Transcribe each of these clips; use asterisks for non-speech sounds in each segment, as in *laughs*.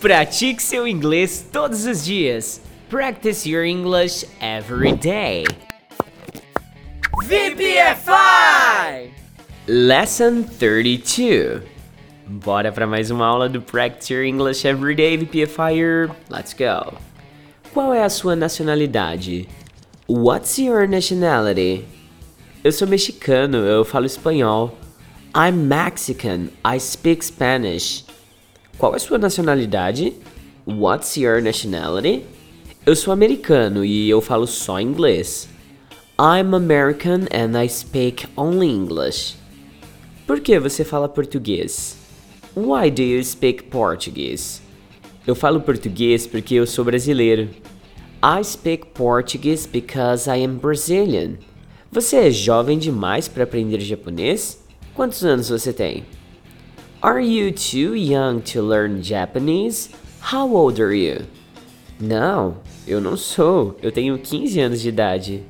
Pratique seu inglês todos os dias. Practice your English every day. VPFI! Lesson 32. Bora para mais uma aula do Practice Your English Every Day VPFire. Let's go. Qual é a sua nacionalidade? What's your nationality? Eu sou mexicano, eu falo espanhol. I'm Mexican, I speak Spanish. Qual é sua nacionalidade? What's your nationality? Eu sou americano e eu falo só inglês. I'm American and I speak only English. Por que você fala português? Why do you speak Portuguese? Eu falo português porque eu sou brasileiro. I speak Portuguese because I am Brazilian. Você é jovem demais para aprender japonês? Quantos anos você tem? Are you too young to learn Japanese? How old are you? Não, eu não sou. Eu tenho 15 anos de idade.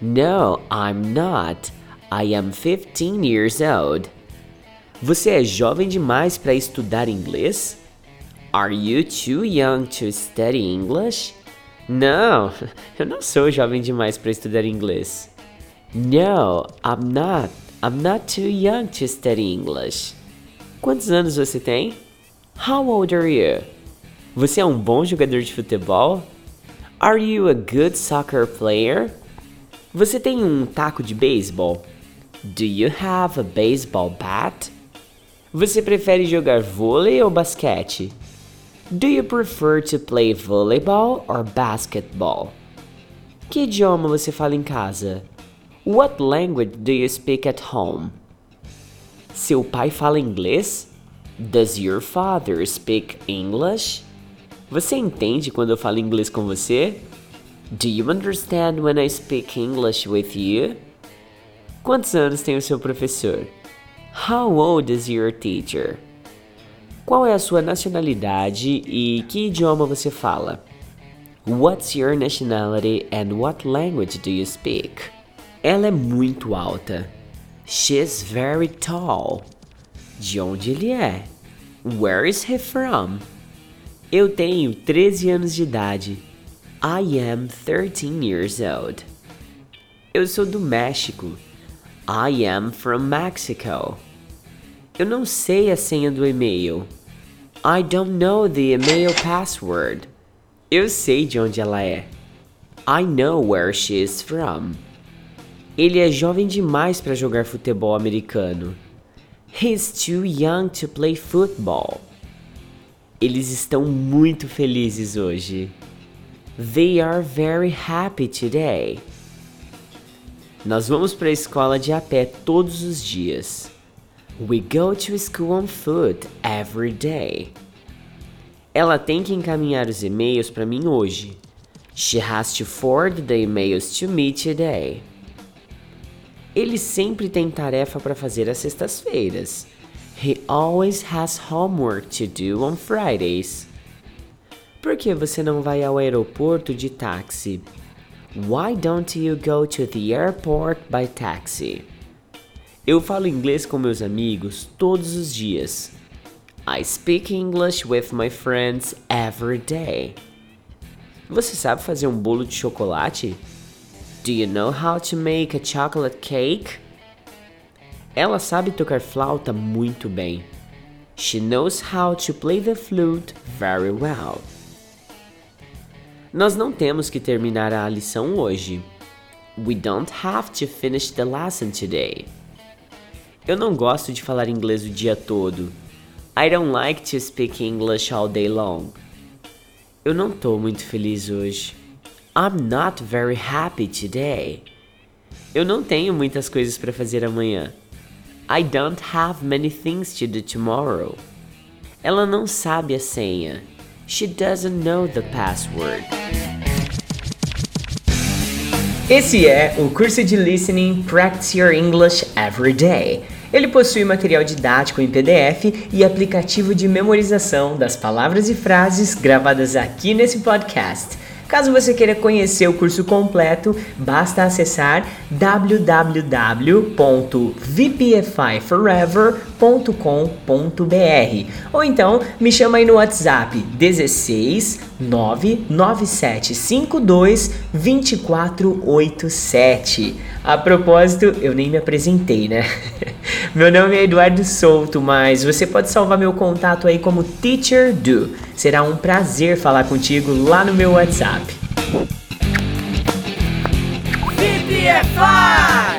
No, I'm not. I am 15 years old. Você é jovem demais para estudar inglês? Are you too young to study English? Não, *laughs* eu não sou jovem demais para estudar inglês. No, I'm not. I'm not too young to study English. Quantos anos você tem? How old are you? Você é um bom jogador de futebol? Are you a good soccer player? Você tem um taco de beisebol? Do you have a baseball bat? Você prefere jogar vôlei ou basquete? Do you prefer to play volleyball or basketball? Que idioma você fala em casa? What language do you speak at home? Seu pai fala inglês? Does your father speak English? Você entende quando eu falo inglês com você? Do you understand when I speak English with you? Quantos anos tem o seu professor? How old is your teacher? Qual é a sua nacionalidade e que idioma você fala? What's your nationality and what language do you speak? Ela é muito alta. She's very tall. De onde ele é? Where is he from? Eu tenho 13 anos de idade. I am 13 years old. Eu sou do México. I am from Mexico. Eu não sei a senha do e-mail. I don't know the email password. Eu sei de onde ela é. I know where she is from. Ele é jovem demais para jogar futebol americano. He's too young to play football. Eles estão muito felizes hoje. They are very happy today. Nós vamos para a escola de a pé todos os dias. We go to school on foot every day. Ela tem que encaminhar os e-mails para mim hoje. She has to forward the emails to me today. Ele sempre tem tarefa para fazer às sextas-feiras. He always has homework to do on Fridays. Por que você não vai ao aeroporto de táxi? Why don't you go to the airport by taxi? Eu falo inglês com meus amigos todos os dias. I speak English with my friends every day. Você sabe fazer um bolo de chocolate? Do you know how to make a chocolate cake? Ela sabe tocar flauta muito bem. She knows how to play the flute very well. Nós não temos que terminar a lição hoje. We don't have to finish the lesson today. Eu não gosto de falar inglês o dia todo. I don't like to speak English all day long. Eu não tô muito feliz hoje. I'm not very happy today. Eu não tenho muitas coisas para fazer amanhã. I don't have many things to do tomorrow. Ela não sabe a senha. She doesn't know the password. Esse é o curso de Listening Practice Your English Every Day. Ele possui material didático em PDF e aplicativo de memorização das palavras e frases gravadas aqui nesse podcast. Caso você queira conhecer o curso completo, basta acessar www.vpfiforever.com.br ou então me chama aí no WhatsApp 16 99752 2487. A propósito, eu nem me apresentei, né? *laughs* meu nome é Eduardo Souto, mas você pode salvar meu contato aí como Teacher Do. Será um prazer falar contigo lá no meu WhatsApp. VPFI!